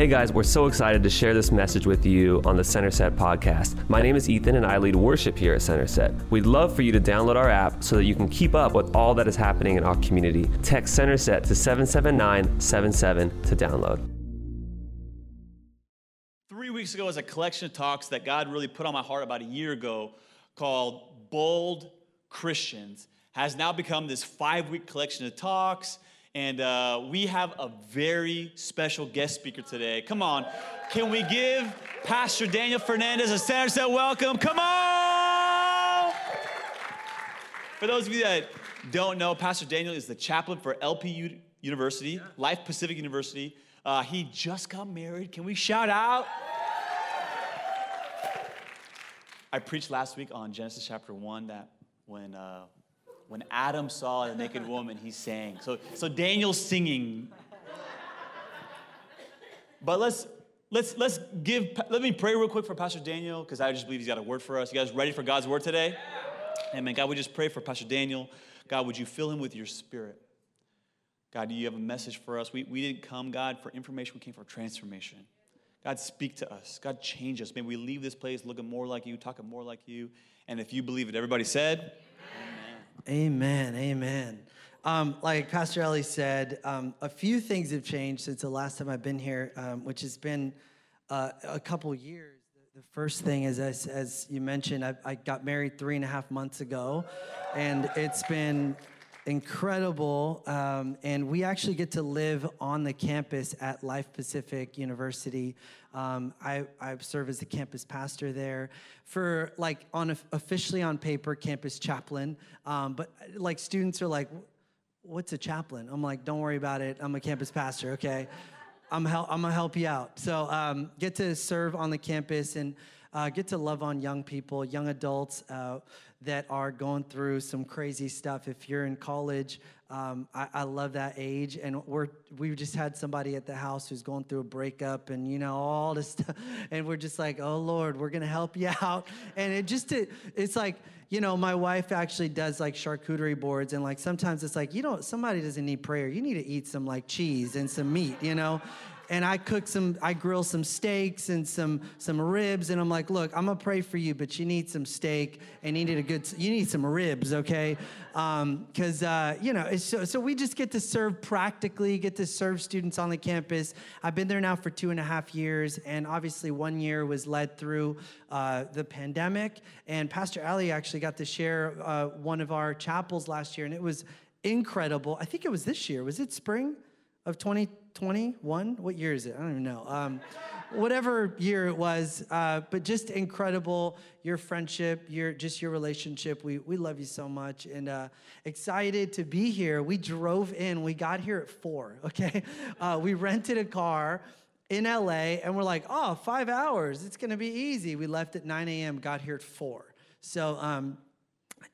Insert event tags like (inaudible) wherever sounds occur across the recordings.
Hey guys, we're so excited to share this message with you on the Center Set podcast. My name is Ethan and I lead worship here at Center Set. We'd love for you to download our app so that you can keep up with all that is happening in our community. Text Center Set to 77977 to download. Three weeks ago was a collection of talks that God really put on my heart about a year ago called Bold Christians. Has now become this five week collection of talks and uh, we have a very special guest speaker today. Come on. Can we give Pastor Daniel Fernandez a Center Set welcome? Come on. For those of you that don't know, Pastor Daniel is the chaplain for LPU University, yeah. Life Pacific University. Uh, he just got married. Can we shout out? I preached last week on Genesis chapter 1 that when uh, when Adam saw a naked woman, he sang. So, so Daniel's singing. But let's let's let's give let me pray real quick for Pastor Daniel because I just believe he's got a word for us. You guys ready for God's word today? Amen. God, we just pray for Pastor Daniel. God, would you fill him with your spirit? God, do you have a message for us? We, we didn't come, God, for information, we came for transformation. God, speak to us. God, change us. May we leave this place looking more like you, talking more like you. And if you believe it, everybody said, Amen. Amen. Um, like Pastor Ellie said, um, a few things have changed since the last time I've been here, um, which has been uh, a couple years. The first thing is, as, as you mentioned, I, I, got married three and a half months ago, and it's been incredible. Um, and we actually get to live on the campus at Life Pacific University. Um, I, I serve as the campus pastor there for like on officially on paper campus chaplain. Um, but like students are like, "What's a chaplain?" I'm like, "Don't worry about it. I'm a campus pastor. Okay." I'm, hel- I'm gonna help you out. So um, get to serve on the campus and uh, get to love on young people, young adults uh, that are going through some crazy stuff. If you're in college, um, I, I, love that age. And we're we just had somebody at the house who's going through a breakup and you know all this stuff, (laughs) and we're just like, oh Lord, we're gonna help you (laughs) out. And it just it, it's like you know, my wife actually does like charcuterie boards, and like sometimes it's like, you don't, somebody doesn't need prayer. You need to eat some like cheese and some meat, you know? And I cook some, I grill some steaks and some some ribs, and I'm like, look, I'm gonna pray for you, but you need some steak and you need a good, you need some ribs, okay? Because um, uh, you know, so so we just get to serve practically, get to serve students on the campus. I've been there now for two and a half years, and obviously one year was led through uh, the pandemic. And Pastor Ali actually got to share uh, one of our chapels last year, and it was incredible. I think it was this year. Was it spring of 2021? What year is it? I don't even know. Um, whatever year it was, uh, but just incredible. Your friendship, your just your relationship. We we love you so much, and uh, excited to be here. We drove in. We got here at four. (laughs) Okay, uh, we rented a car in LA, and we're like, oh, five hours. It's gonna be easy. We left at 9 a.m. Got here at four. So um,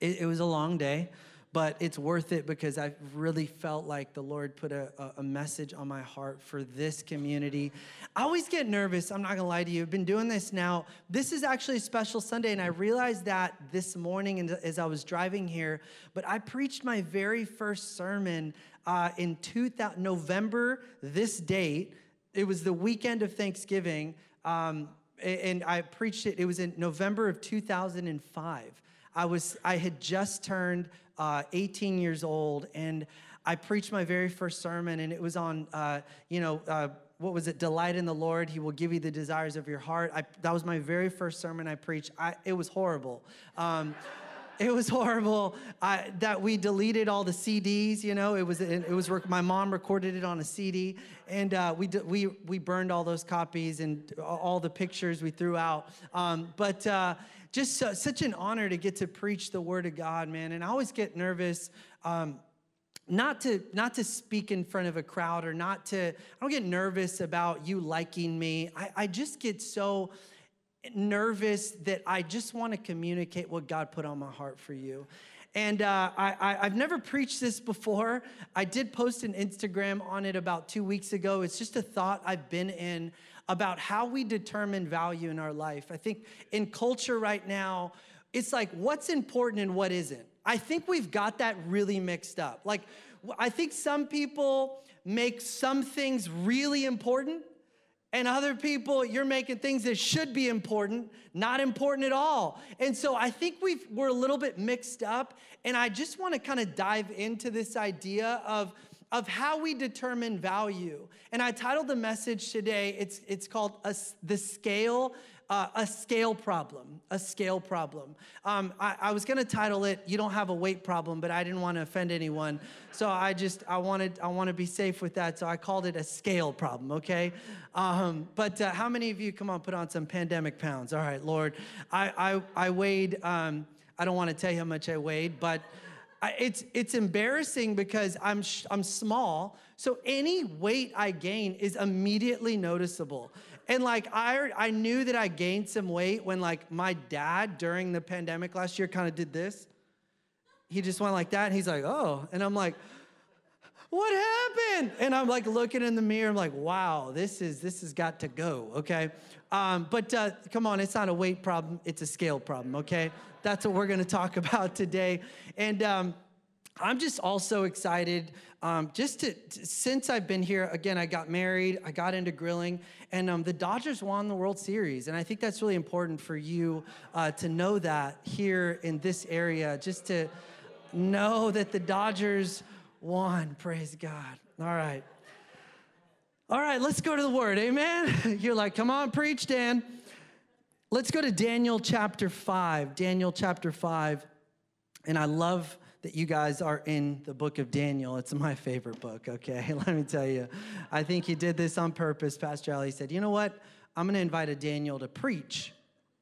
it, it was a long day but it's worth it because I really felt like the Lord put a, a, message on my heart for this community. I always get nervous, I'm not gonna lie to you. I've been doing this now. This is actually a special Sunday, and I realized that this morning as I was driving here, but I preached my very first sermon uh, in 2000, November, this date. It was the weekend of Thanksgiving. Um, and I preached it, it was in November of 2005. I was I had just turned uh, 18 years old, and I preached my very first sermon, and it was on, uh, you know, uh, what was it? Delight in the Lord. He will give you the desires of your heart. I, that was my very first sermon I preached. I, it was horrible. Um, (laughs) it was horrible I, that we deleted all the CDs. You know, it was it, was my mom recorded it on a CD, and uh, we we we burned all those copies and all the pictures we threw out. Um, but uh, just so, such an honor to get to preach the word of God, man. And I always get nervous. Um, not to not to speak in front of a crowd or not to i don't get nervous about you liking me i, I just get so nervous that i just want to communicate what god put on my heart for you and uh, I, have never preached this before. I did post an Instagram on it about two weeks ago. It's just a thought I've been in about how we determine value in our life. I think in culture right now, it's like what's important and what isn't. I think we've got that really mixed up. Like, I think some people make some things really important And other people, you're making things that should be important, not important at all. And so I think we've, we're a little bit mixed up. And I just want to kind of dive into this idea of, of how we determine value. And I titled the message today, it's, it's called a, The Scale uh, a scale problem, a scale problem. Um, I, I, was gonna title it "You Don't Have a Weight Problem," but I didn't want to offend anyone, so I just I wanted I want to be safe with that, so I called it a scale problem. Okay, um, but uh, how many of you come on put on some pandemic pounds? All right, Lord, I I, I weighed. Um, I don't want to tell you how much I weighed, but. It's it's embarrassing because I'm sh- I'm small, so any weight I gain is immediately noticeable. And like I I knew that I gained some weight when like my dad during the pandemic last year kind of did this. He just went like that and he's like, "Oh." And I'm like, "What happened?" And I'm like looking in the mirror, I'm like, "Wow, this is this has got to go." Okay? Um, but uh, come on, it's not a weight problem, it's a scale problem, okay? That's what we're to talk (laughs) about today. And um, I'm just also excited. Um, just to, to, since I've been here, again, I got married, I got into grilling, and um, the Dodgers won the World Series. And I think that's really important for you uh, to know that here in this area, just to know that the Dodgers won. Praise God. All right. All right, let's go to the word. Amen. (laughs) You're like, come on, preach, Dan. Let's go to Daniel chapter 5. Daniel chapter 5. And I love that you guys are in the book of Daniel. It's my favorite book, okay? (laughs) Let me tell you. I think he did this on purpose. Pastor Ali said, you know what? I'm going to invite a Daniel to preach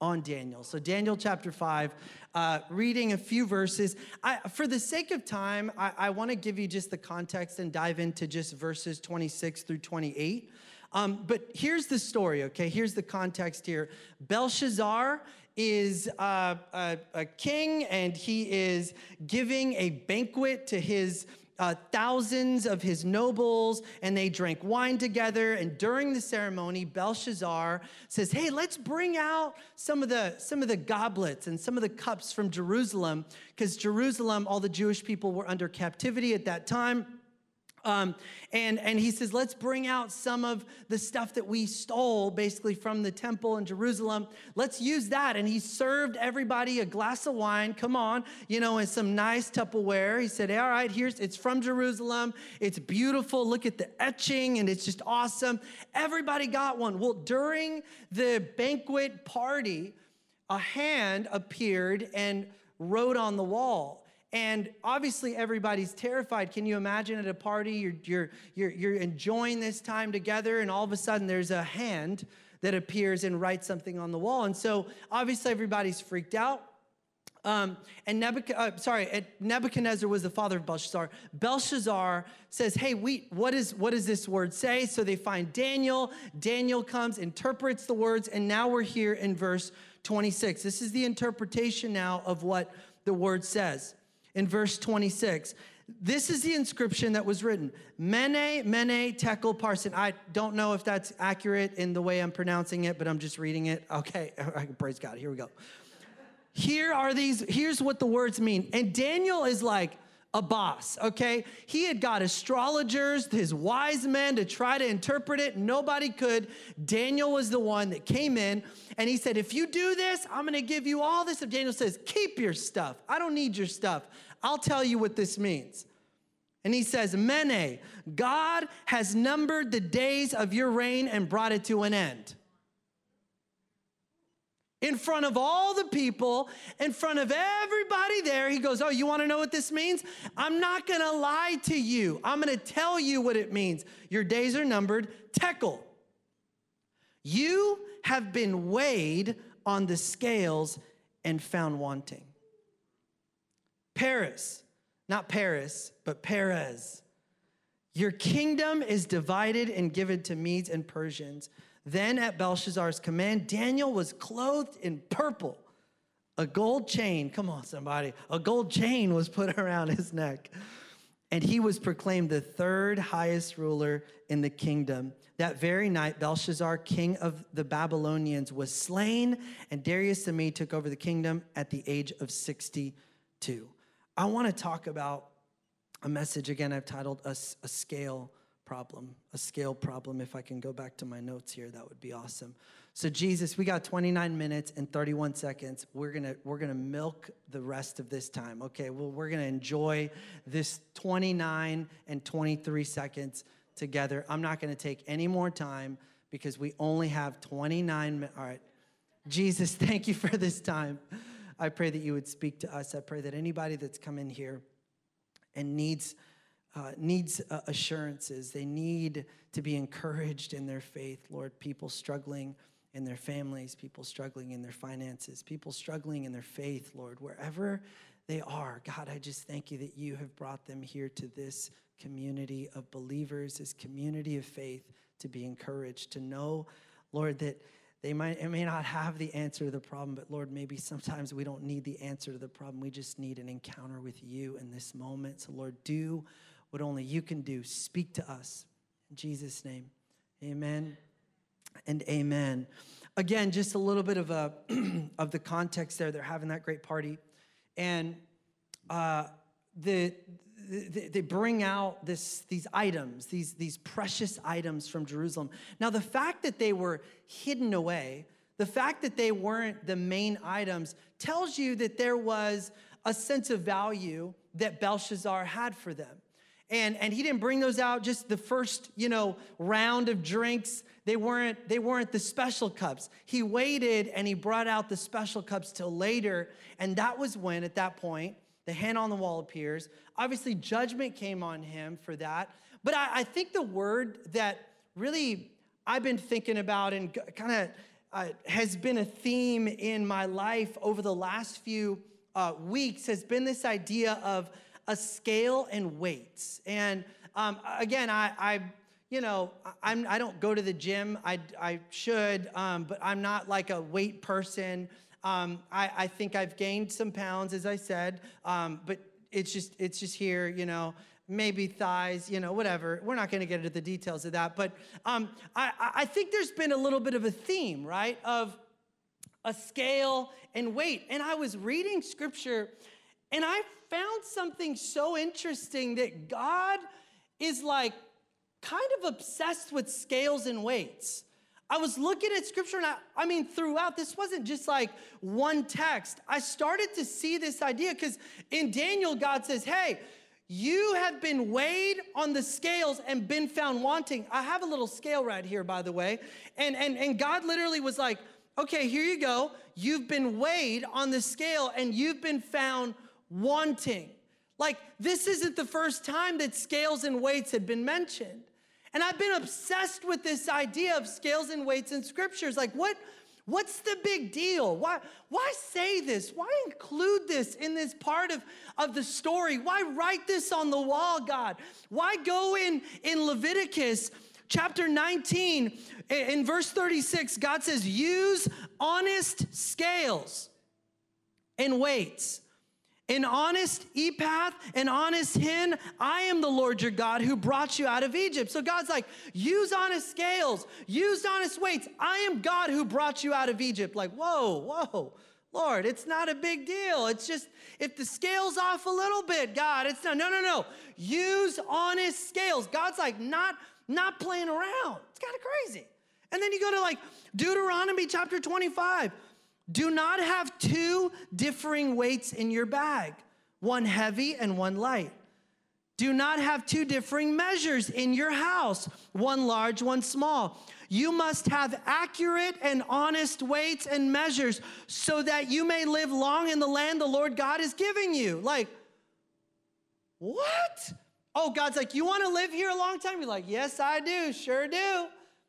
on Daniel. So, Daniel chapter 5, uh, reading a few verses. I, for the sake of time, I, I want to give you just the context and dive into just verses 26 through 28. Um, but here's the story, okay? Here's the context here. Belshazzar is uh, a, a, king and he is giving a banquet to his uh, thousands of his nobles and they drank wine together. And during the ceremony belshazzar says hey let's bring out some of the some of the goblets and some of the cups from jerusalem because jerusalem all the jewish people were under captivity at that time um, and, and he says, let's bring out some of the stuff that we stole basically from the temple in Jerusalem. Let's use that. And he served everybody a glass of wine, come on, you know, and some nice Tupperware. He said, all right, here's, it's from Jerusalem. It's beautiful. Look at the etching and it's just awesome. Everybody got one. Well, during the banquet party, a hand appeared and wrote on the wall and obviously, everybody's terrified. Can you imagine at a party, you're, you're, you're, you're enjoying this time together, and all of a sudden there's a hand that appears and writes something on the wall. And so, obviously, everybody's freaked out. Um, and Nebuchadnezzar, uh, sorry, Nebuchadnezzar was the father of Belshazzar. Belshazzar says, "Hey, we, what is what does this word say?" So they find Daniel. Daniel comes, interprets the words, and now we're here in verse 26. This is the interpretation now of what the word says in verse 26. This is the inscription that was written Mene, Mene, Tekel, Parsin. I don't know if that's accurate in the way I'm pronouncing it, but I'm just reading it. Okay, (laughs) praise God. Here we go. Here are these, here's what the words mean. And Daniel is like, a boss, okay? He had got astrologers, his wise men to try to interpret it. Nobody could. Daniel was the one that came in and he said, If you do this, I'm gonna give you all this. And Daniel says, Keep your stuff. I don't need your stuff. I'll tell you what this means. And he says, Mene, God has numbered the days of your reign and brought it to an end in front of all the people, in front of everybody there. He goes, Oh, you want to know what this means? I'm not going to lie to you. I'm going to tell you what it means. Your days are numbered. Tekel. You have been weighed on the scales and found wanting. Paris, not Paris, but Peres. Your kingdom is divided and given to Medes and Persians. Then, at Belshazzar's command, Daniel was clothed in purple. A gold chain, come on, somebody, a gold chain was put (laughs) around his neck. And he was proclaimed the third highest ruler in the kingdom. That very night, Belshazzar, king of the Babylonians, was slain, and Darius the Mede took over the kingdom at the age of 62. I want to talk about a message again I've titled a, a Scale problem, a scale problem. If I can go back to my notes here, that would be awesome. So Jesus, we got 29 minutes and 31 seconds. We're gonna we're gonna milk the rest of this time. Okay, well we're gonna enjoy this 29 and 23 seconds together. I'm not gonna take any more time because we only have 29 minutes. All right, Jesus, (laughs) thank you for this time. I pray that you would speak to us. I pray that anybody that's come in here and needs uh, needs uh, assurances. They need to be encouraged in their faith, Lord. People struggling in their families, people struggling in their finances, people struggling in their faith, Lord, wherever they are. God, I just thank you that you have brought them here to this community of believers, this community of faith to be encouraged, to know, Lord, that they might it may not have the answer to the problem, but Lord, maybe sometimes we don't need the answer to the problem. We just need an encounter with you in this moment. So Lord, do what only you can do. Speak to us. In Jesus' name. Amen and amen. Again, just a little bit of a (clears throat) of the context there. They're having that great party, and uh, the, the they bring out this these items, these these precious items from Jerusalem. Now, the fact that they were hidden away, the fact that they weren't the main items, tells you that there was a sense of value that Belshazzar had for them. And, and he didn't bring those out just the first, you know, round of drinks. They weren't, they weren't the special cups. He waited and he brought out the special cups till later. And that was when, at that point, the hand on the wall appears. Obviously, judgment came on him for that. But I, I think the word that really I've been thinking about and kind of uh, has been a theme in my life over the last few uh, weeks has been this idea of a scale and weights. And um, again, I, I, you know, I'm, I don't go to the gym. I, I should, um, but I'm not like a weight person. Um, I, I think I've gained some pounds, as I said, um, but it's just, it's just here, you know maybe thighs, you know, whatever. We're not going to get into the details of that. But um, I, I think there's been a little bit of a theme, right, of a scale and weight. And I was reading scripture and I found something so interesting that God is like kind of obsessed with scales and weights. I was looking at scripture and I, I mean, throughout, this wasn't just like one text. I started to see this idea because in Daniel, God says, Hey, you have been weighed on the scales and been found wanting. I have a little scale right here, by the way. And, and, and God literally was like, Okay, here you go. You've been weighed on the scale and you've been found wanting. Like, this isn't the first time that scales and weights had been mentioned. And I've been obsessed with this idea of scales and weights in scriptures. Like, what, what's the big deal? Why, why say this? Why include this in this part of, of the story? Why write this on the wall, God? Why go in, in Leviticus chapter 19, in verse 36, God says, use honest scales and weights an honest ephah, an honest hin, I am the Lord your God who brought you out of Egypt. So God's like, use honest scales, use honest weights. I am God who brought you out of Egypt. Like, whoa, whoa, Lord, it's not a big deal. It's just if the scale's off a little bit, God, it's not. No, no, no. Use honest scales. God's like, not, not playing around. It's kind of crazy. And then you go to like Deuteronomy chapter 25. Do not have two differing weights in your bag, one heavy and one light. Do not have two differing measures in your house, one large, one small. You must have accurate and honest weights and measures so that you may live long in the land the Lord God is giving you. Like, what? Oh, God's like, you want to live here a long time? You're like, yes, I do, sure do.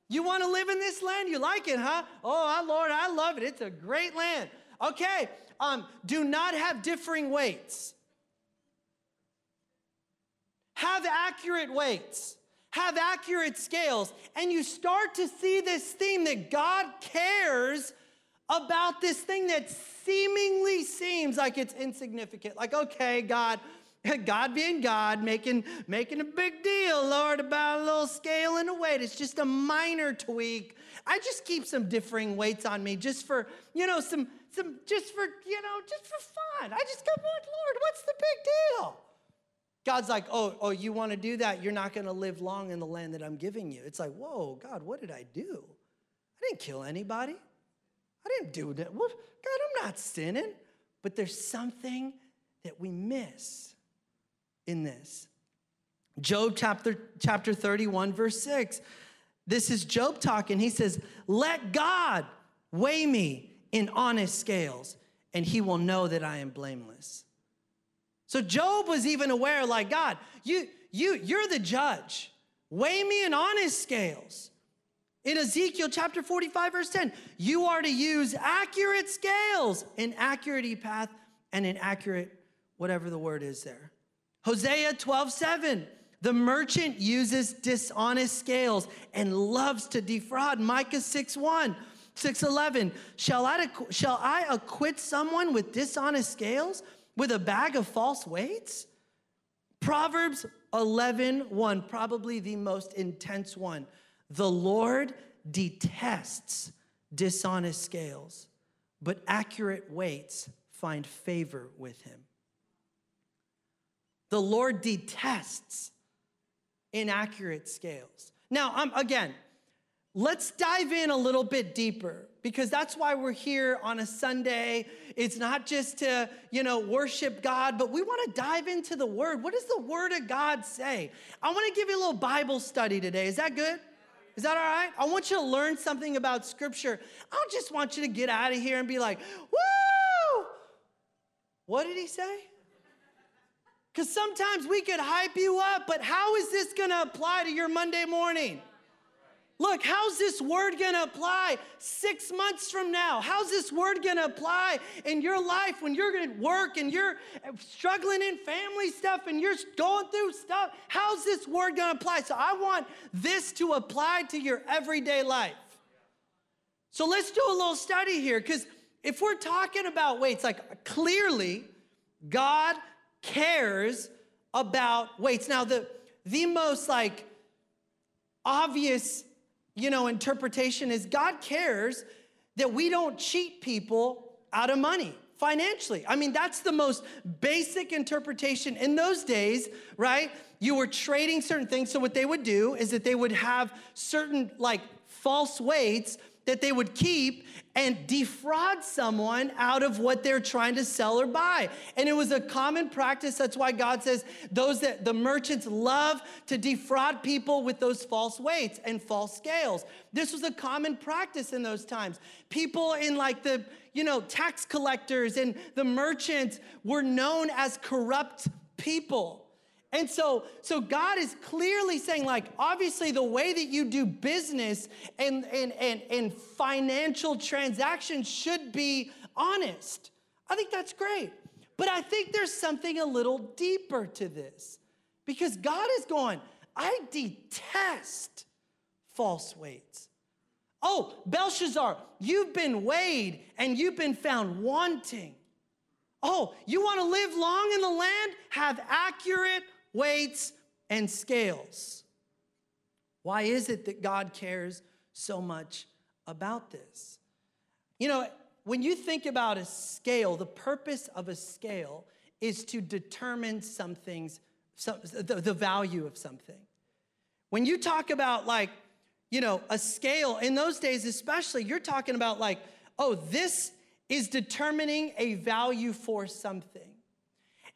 You want to live in this land? You like it, huh? Oh, Lord, I love it. It's a great land. Okay, um, do not have differing weights. Have accurate weights. Have accurate scales. And you start to see this theme that God cares about this thing that seemingly seems like it's insignificant. Like, okay, God, (laughs) God being God, making, making a big deal, Lord, about a little scale and a weight. It's just a minor tweak. I just keep some differing weights on me just for, you know, some, some, just for, you know, just for fun. I just go, Lord, what's the big deal? God's like, oh, oh, you want to do that? You're not going to live long in the land that I'm giving you. It's like, whoa, God, what did I do? I didn't kill anybody. I didn't do that. What? God, I'm not sinning. But there's something that we miss in this. Job chapter, chapter 31, verse 6. This is Job talking. He says, Let God weigh me in honest scales, and he will know that I am blameless. So Job was even aware, like, God, you, you, you're the judge. Weigh me in honest scales. In Ezekiel chapter 45, verse 10, you are to use accurate scales, an accurate path, and an accurate whatever the word is there. Hosea 12, 7, the merchant uses dishonest scales and loves to defraud. Micah 6, 1, 611, shall I, shall I acquit someone with dishonest scales, with a bag of false weights? Proverbs 11, 1, probably the most intense one. The Lord detests dishonest scales, but accurate weights find favor with him. The Lord detests inaccurate scales. Now, I'm, again, let's dive in a little bit deeper because that's why we're here on a Sunday. It's not just to, you know, worship God, but we want to dive into the word. What does the word of God say? I want to give you a little Bible study today. Is that good? Is that all right? I want you to learn something about scripture. I don't just want you to get out of here and be like, woo! What did he say? Because sometimes we could hype you up, but how is this gonna apply to your Monday morning? Look, how's this word gonna apply six months from now? How's this word gonna apply in your life when you're gonna work and you're struggling in family stuff and you're going through stuff? How's this word gonna apply? So I want this to apply to your everyday life. So let's do a little study here because if we're talking about weights, like clearly God cares about weights. Now, the, the most like obvious you know, interpretation is God cares that we don't cheat people out of money financially. I mean, that's the most basic interpretation. In those days, right, you were trading certain things. So, what they would do is that they would have certain like false weights that they would keep and defraud someone out of what they're trying to sell or buy. And it was a common practice. That's why God says those that the merchants love to defraud people with those false weights and false scales. This was a common practice in those times. People in like the, you know, tax collectors and the merchants were known as corrupt people. And so, so God is clearly saying, like, obviously, the way that you do business and, and, and, and financial transactions should be honest. I think that's great. But I think there's something a little deeper to this because God is going, I detest false weights. Oh, Belshazzar, you've been weighed and you've been found wanting. Oh, you want to live long in the land? Have accurate weights, and scales. Why is it that God cares so much about this? You know, when you think about a scale, the purpose of a scale is to determine something's some, the, the value of something. When you talk about like, you know, a scale in those days, especially, you're talking about like, oh, this is determining a value for something.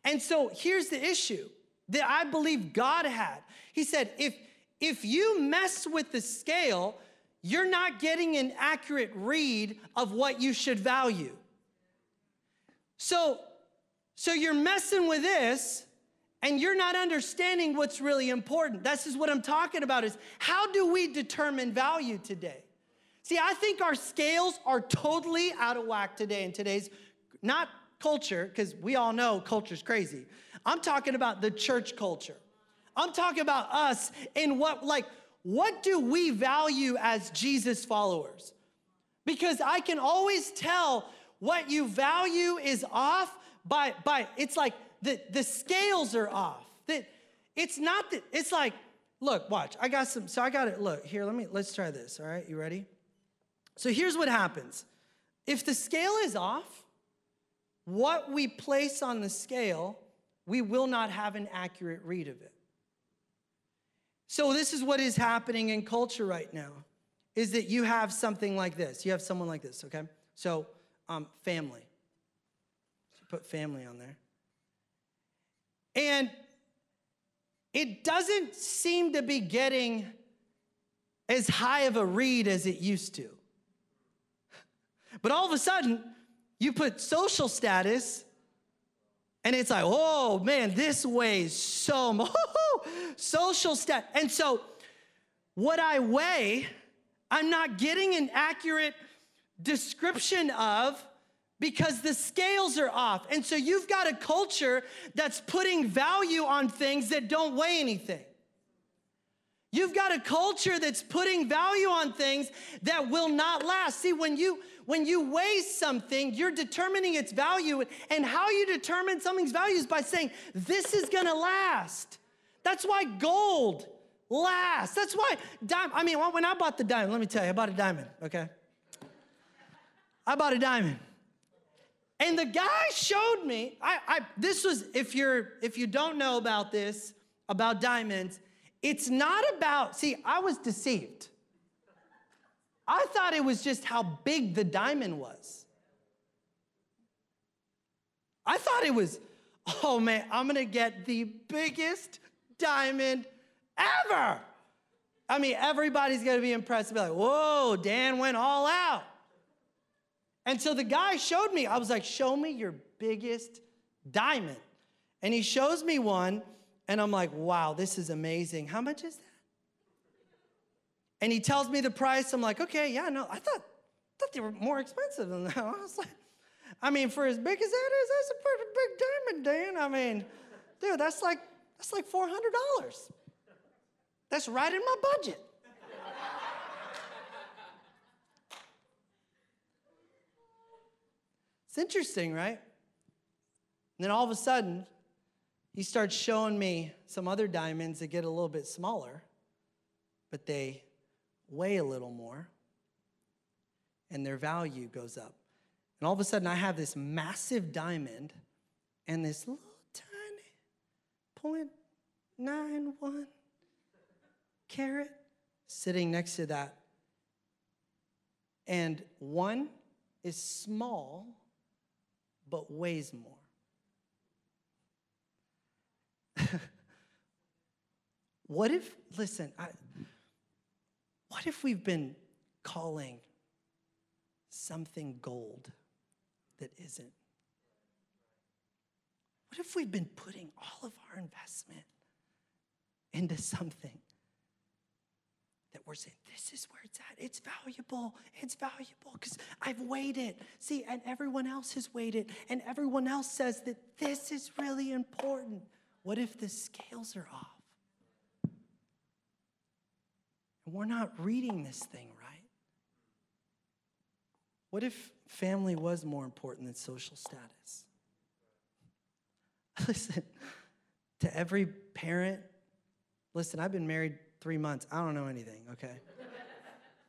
And so here's the issue that I believe God had. He said, if, if you mess with the scale, you're not getting an accurate read of what you should value. So, so you're messing with this and you're not understanding what's really important. This is what I'm talking about is how do we determine value today? See, I think our scales are totally out of whack today in today's not culture because we all know culture's crazy. I'm talking about the church culture. I'm talking about us and what, like, what do we value as Jesus followers? Because I can always tell what you value is off by, by it's like the, the scales are off. That it's not that, it's like, look, watch, I got some, so I got it. Look, here, let me, let's try this, all right? You ready? So here's what happens. If the scale is off, what we place on the scale we will not have an accurate read of it. So this is what is happening in culture right now is that you have something like this. You have someone like this, okay? So, um, family. So put family on there. And it doesn't seem to be getting as high of a read as it used to. But all of a sudden, you put social status, and it's like, oh man, this weighs so much. (laughs) social stat. And so, what I weigh, I'm not getting an accurate description of because the scales are off. And so, you've got a culture that's putting value on things that don't weigh anything. You've got a culture that's putting value on things that will not last. See, when you when you weigh something, you're determining its value, and how you determine something's value is by saying, This is gonna last. That's why gold lasts. That's why, diamond, I mean, when I bought the diamond, let me tell you, I bought a diamond, okay? I bought a diamond. And the guy showed me, I, I this was, if you're, if you don't know about this, about diamonds, it's not about, see, I was deceived. I thought it was just how big the diamond was. I thought it was, oh man, I'm gonna get the biggest diamond ever. I mean, everybody's gonna be impressed and be like, whoa, Dan went all out. And so the guy showed me, I was like, show me your biggest diamond. And he shows me one, and I'm like, wow, this is amazing. How much is that? And he tells me the price. I'm like, okay, yeah, no, I thought, thought they were more expensive than that. (laughs) I was like, I mean, for as big as that is, that's a pretty big diamond, Dan. I mean, dude, that's like that's like four hundred dollars. That's right in my budget. it's interesting, right? And then all of a sudden, he starts showing me some other diamonds that get a little bit smaller, but they weigh a little more, and their value goes up. And all of a sudden, I have this massive diamond and this little tiny 0.91 carat sitting next to that. And one is small, but weighs more. (laughs) what if, listen, I, what if we've been calling something gold that isn't? What if we've been putting all of our investment into something that we're saying, this is where it's at. It's valuable. It's valuable because I've weighed it. See, and everyone else has weighed it, and everyone else says that this is really important. What if the scales are off? We're not reading this thing right. What if family was more important than social status? (laughs) Listen, to every parent, listen, I've been married three months. I don't know anything, okay?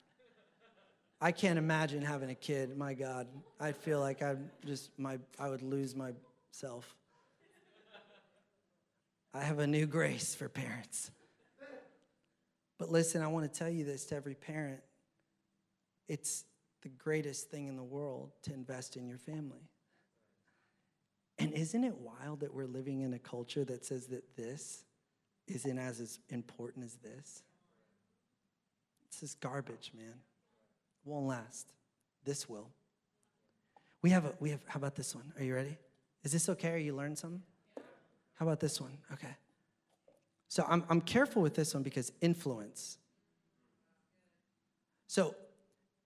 (laughs) I can't imagine having a kid. My God, I feel like I just my I would lose myself. I have a new grace for parents. But listen, I want to tell you this to every parent it's the greatest thing in the world to invest in your family. And isn't it wild that we're living in a culture that says that this isn't as important as this? This is garbage, man. It won't last. This will. We have a, we have, how about this one? Are you ready? Is this okay? Are you learning something? How about this one? Okay. So I'm, I'm careful with this one because influence. So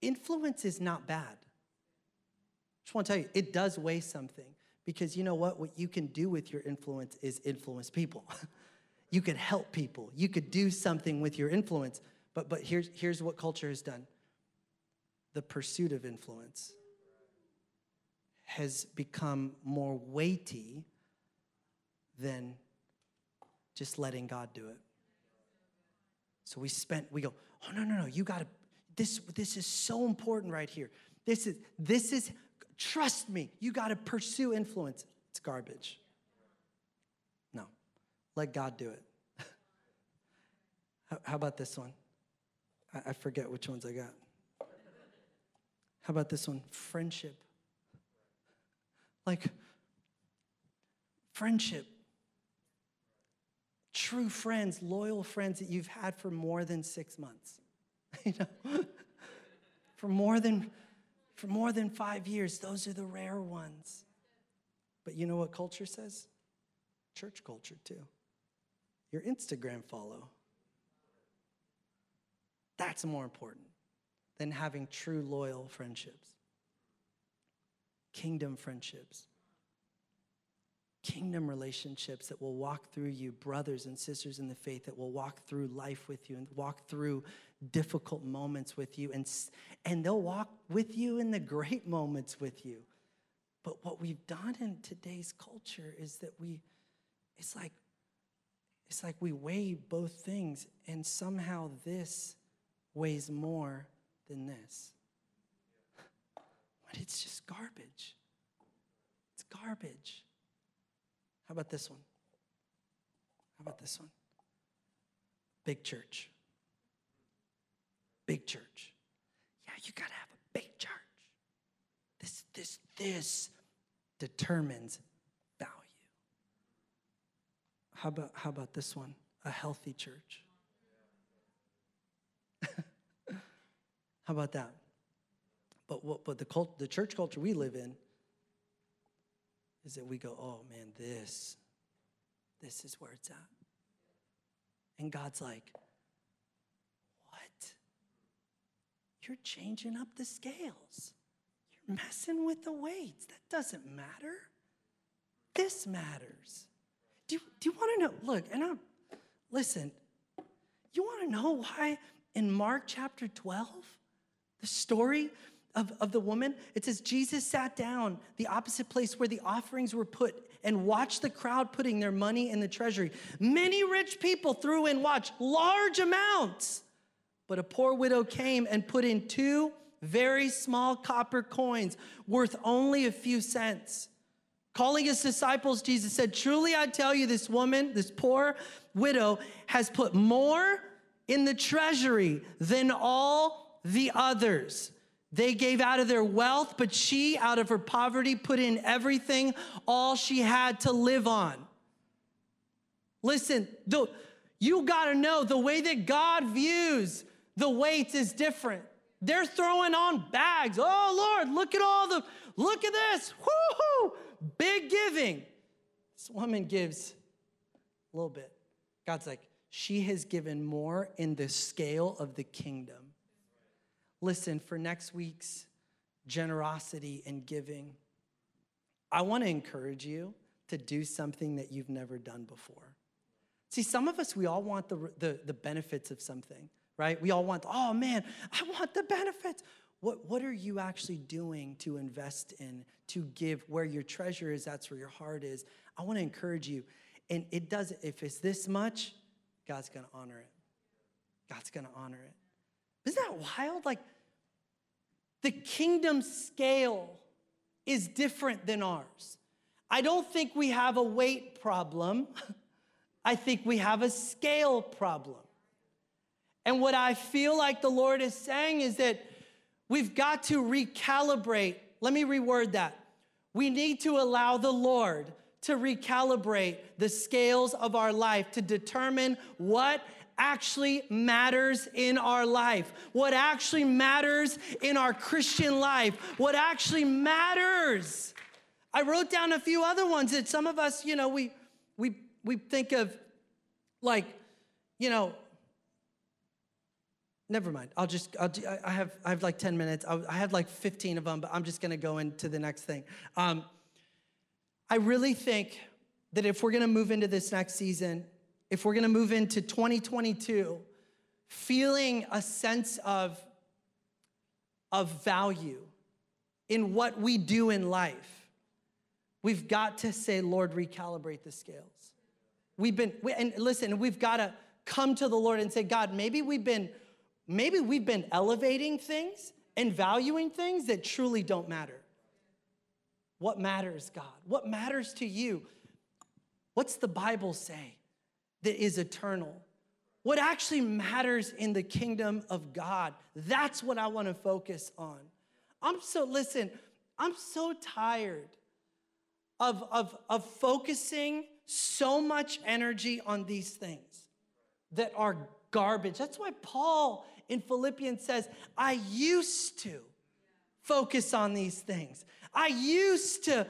influence is not bad. I just want to tell you, it does weigh something because you know what? What you can do with your influence is influence people. (laughs) you could help people. You could do something with your influence. But, but here's, here's what culture has done the pursuit of influence has become more weighty than just letting God do it. So we spent, we go, oh no, no, no, you gotta, this, this is so important right here. This is, this is, trust me, you gotta pursue influence. It's garbage. No, let God do it. (laughs) how, about this one? I forget which ones I got. How about this one? Friendship. Like, friendship. True friends, loyal friends that you've had for more than six months. (laughs) you know? for more than for more than five years. Those are the rare ones. But you know what culture says? Church culture, too. Your Instagram follow. That's more important than having true, loyal friendships. Kingdom friendships. Kingdom relationships that will walk through you, brothers and sisters in the faith that will walk through life with you and walk through difficult moments with you, and, and they'll walk with you in the great (laughs) moments with you. But what we've done in today's culture is that we, it's like, it's like we weigh both things, and somehow this weighs more than this. (laughs) But it's just garbage. It's garbage. How about this one? How about this one? Big church. Big church. Yeah, you got to have a big church. This, this, this determines value. How about, how about this one? A healthy church. (laughs) how about that? But what but the cult, the church culture we live in is that we go, oh man, this, this is where it's at. And God's like, what? You're changing up the scales. You're messing with the weights. That doesn't matter. This matters. Do you, do you want to know? Look, and I'm, listen, you want to know why in Mark chapter 12, the story of, of the woman, it says Jesus sat down the opposite place where the offerings were put and watched the crowd putting their money in the treasury. Many rich people threw in, watch, large amounts. But a poor widow came and put in two very small copper coins worth only a few cents. Calling his disciples, Jesus said, Truly I tell you, this woman, this poor widow, has put more in the treasury than all the others. They gave out of their wealth, but she, out of her poverty, put in everything, all she had to live on. Listen, the, you gotta know the way that God views the weight is different. They're throwing on bags. Oh Lord, look at all the, look at this. Whoo, big giving. This woman gives a little bit. God's like, she has given more in the scale of the kingdom. Listen, for next week's generosity and giving, I want to encourage you to do something that you've never done before. See, some of us, we all want the, the, the benefits of something right? We all want, oh man, I want the benefits. What, what are you actually doing to invest in, to give where your treasure is? That's where your heart is. I want to encourage you. And it does, if it's this much, God's going to honor it. God's going to honor it. Isn't that wild? Like, the kingdom scale is different than ours. I don't think we have a weight problem. (laughs) I think we have a scale problem. And what I feel like the Lord is saying is that we've got to recalibrate. Let me reword that. We need to allow the Lord to recalibrate the scales of our life to determine what actually matters in our life, what actually matters in our Christian life, what actually matters. I wrote down a few other ones that some of us, you know, we we we think of like, you know, Never mind. I'll just, I'll, I have, I have like 10 minutes. I had like 15 of them, but I'm just going to go into the next thing. Um, I really think that if we're going to move into this next season, if we're going to move into 2022, feeling a sense of, of value in what we do in life, we've got to say, Lord, recalibrate the scales. We've been, we, and listen, we've got to come to the Lord and say, God, maybe we've been maybe we've been elevating things and valuing things that truly don't matter. What matters, God? What matters to you? What's the Bible say? That is eternal. What actually matters in the kingdom of God. That's what I want to focus on. I'm so, listen, I'm so tired of, of, of focusing so much energy on these things that are garbage. That's why Paul in Philippians says, I used to focus on these things. I used to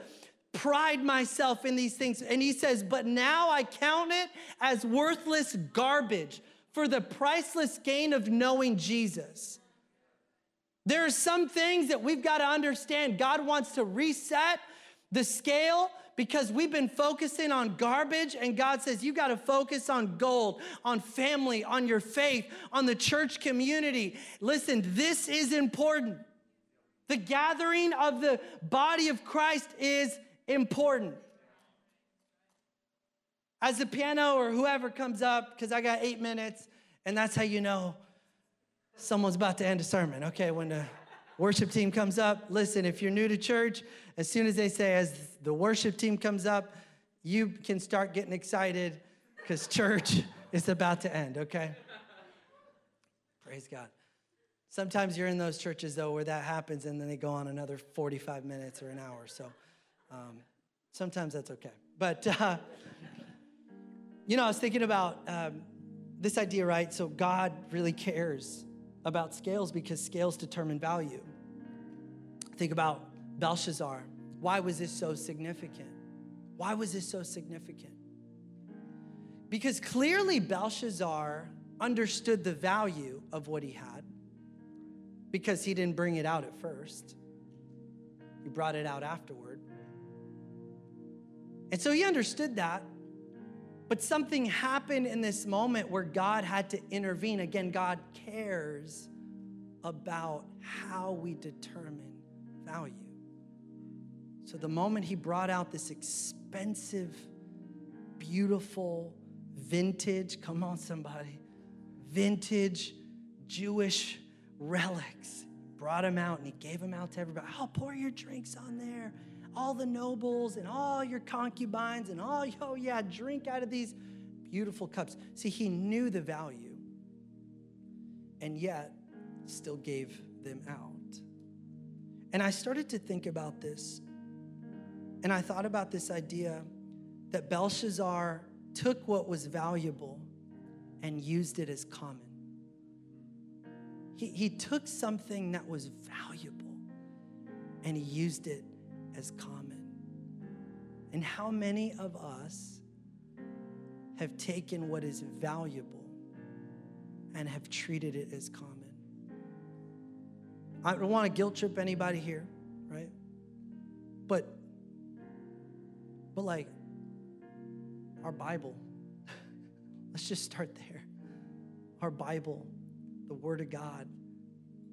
pride myself in these things. And he says, But now I count it as worthless garbage for the priceless gain of knowing Jesus. There are some things that we've got to understand. God wants to reset the scale because we've been focusing on garbage, and God says, You got to focus on gold, on family, on your faith, on the church community. Listen, this is important. The gathering of the body of Christ is important. As the piano or whoever comes up, because I got eight minutes, and that's how you know someone's about to end a sermon. Okay, when the worship team comes up, listen, if you're new to church, as soon as they say, as the worship team comes up, you can start getting excited because church (laughs) is about to end, okay? Praise God. Sometimes you're in those churches, though, where that happens and then they go on another 45 minutes or an hour. So um, sometimes that's okay. But, (laughs) uh, you know, I was thinking about um, this idea, right? So God really cares about scales because scales determine value. Think about Belshazzar. Why was this so significant? Why was this so significant? Because clearly Belshazzar understood the value of what he had because he didn't bring it out at first. He brought it out afterward. And so he understood that. But something happened in this moment where God had to intervene. Again, God cares about how we determine value. So the moment he brought out this expensive, beautiful, vintage, come on, somebody, vintage Jewish relics, brought them out and he gave them out to everybody. I'll pour your drinks on there all the nobles and all your concubines and all, (laughs) oh yeah, drink out of these beautiful cups. See, he knew the value and yet still gave them out. And I started to think about this. And I thought about this idea that Belshazzar took what was valuable and used it as common. He, he took something that was valuable and he used it as common. And how many of us have taken what is valuable and have treated it as common? I don't want to guilt trip anybody here, right? But, but like, our Bible, (laughs) let's just start there. Our Bible, the Word of God,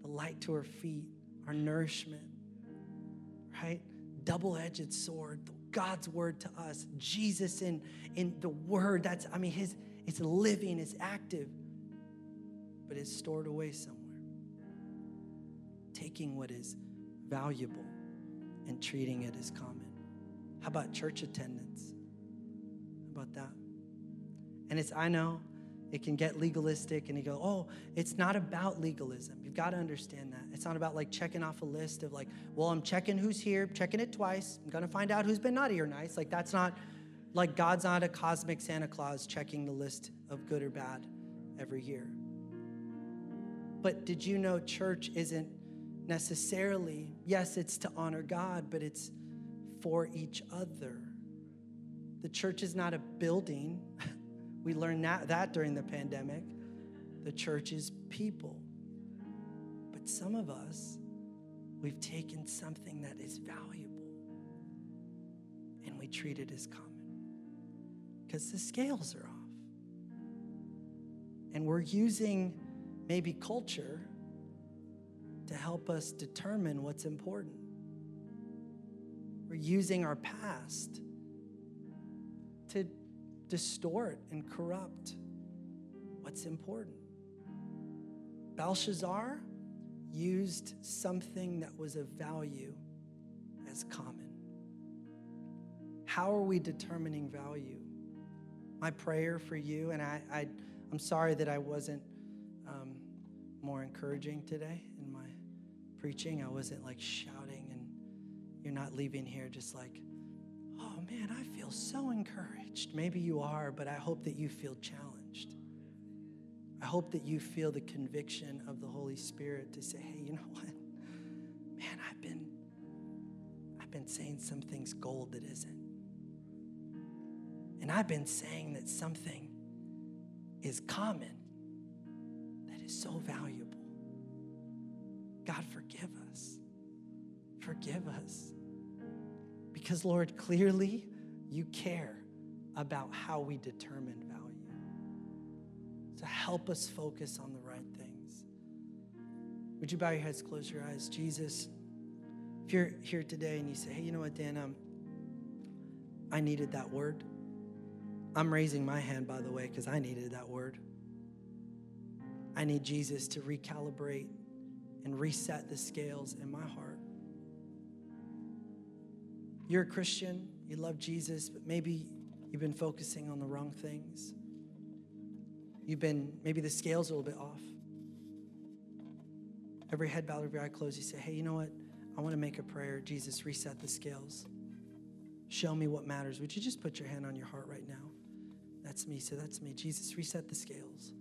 the light to our feet, our nourishment, right? Double edged sword, God's word to us, Jesus in, in the word. That's, I mean, his, it's living, it's active, but it's stored away somewhere. Taking what is valuable and treating it as common. How about church attendance? How about that? And it's, I know, it can get legalistic and you go, oh, it's not about legalism. You've got to understand that. It's not about like checking off a list of like, well, I'm checking who's here, checking it twice. I'm going to find out who's been naughty or nice. Like, that's not, like, God's not a cosmic Santa Claus checking the list of good or bad every year. But did you know church isn't necessarily, yes, it's to honor God, but it's for each other. The church is not a building. (laughs) We learned that, that during the pandemic. The church is people. But some of us, we've taken something that is valuable and we treat it as common because the scales are off. And we're using maybe culture to help us determine what's important. We're using our past distort and corrupt what's important. Belshazzar used something that was of value as common. How are we determining value? my prayer for you, and I, I I'm sorry that I wasn't um, more encouraging today in my preaching. I wasn't like shouting, and you're not leaving here just like, man, I feel so encouraged. Maybe you are, but I hope that you feel challenged. I hope that you feel the conviction of the Holy Spirit to say, hey, you know what? Man, I've been I've been saying some things gold that isn't. And I've been saying that something is common that is so valuable. God, forgive us. Forgive us. Because, Lord, clearly you care about how we determine value. So help us focus on the right things. Would you bow your heads, close your eyes? Jesus, if you're here today and you say, hey, you know what, Dan, um, I needed that word. I'm raising my hand, by the way, because I needed that word. I need Jesus to recalibrate and reset the scales in my heart. You're a Christian, you love Jesus, but maybe you've been focusing on the wrong things. You've been, maybe the scales a little bit off. Every head bowed, every eye closed, you say, hey, you know what? I want to make a prayer. Jesus, reset the scales. Show me what matters. Would you just put your hand on your heart right now? That's me. So that's me. Jesus, reset the scales.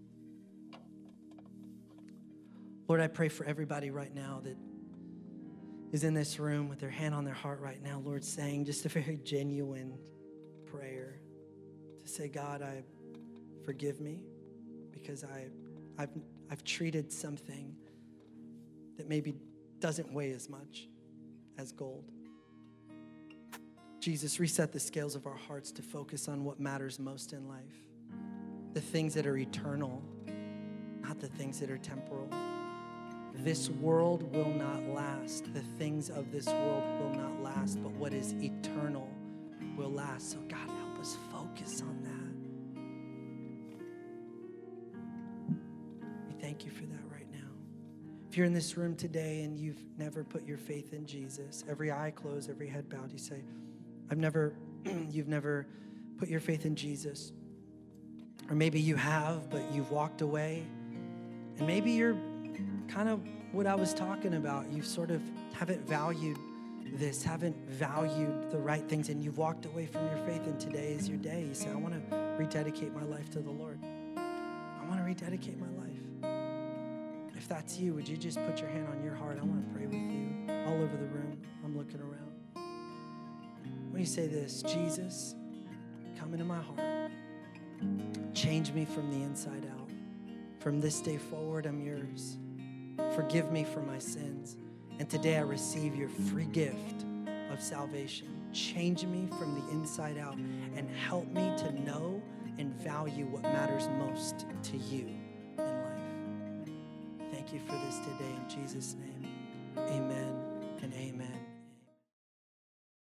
Lord, I pray for everybody right now that is in this room with their hand on their heart right now, Lord, saying just a very genuine prayer to say, God, I forgive me because I, I've, I've treated something that maybe doesn't weigh as much as gold. Jesus, reset the scales of our hearts to focus on what matters most in life the things that are eternal, not the things that are temporal. This world will not last. The things of this world will not last, but what is eternal will last. So, God, help us focus on that. We thank you for that right now. If you're in this room today and you've never put your faith in Jesus, every eye closed, every head bowed, you say, I've never, (clears throat) you've never put your faith in Jesus. Or maybe you have, but you've walked away. And maybe you're kind of what I was talking about. You sort of haven't valued this, haven't valued the right things, and you've walked away from your faith, and today is your day. You say, I want to rededicate my life to the Lord. I want to rededicate my life. If that's you, would you just put your hand on your heart? I want to pray with you all over the room. I'm looking around. When you say this, Jesus, come into my heart. Change me from the inside out. From this day forward, I'm yours. Forgive me for my sins. And today I receive your free gift of salvation. Change me from the inside out and help me to know and value what matters most to you in life. Thank you for this today in Jesus' name. Amen.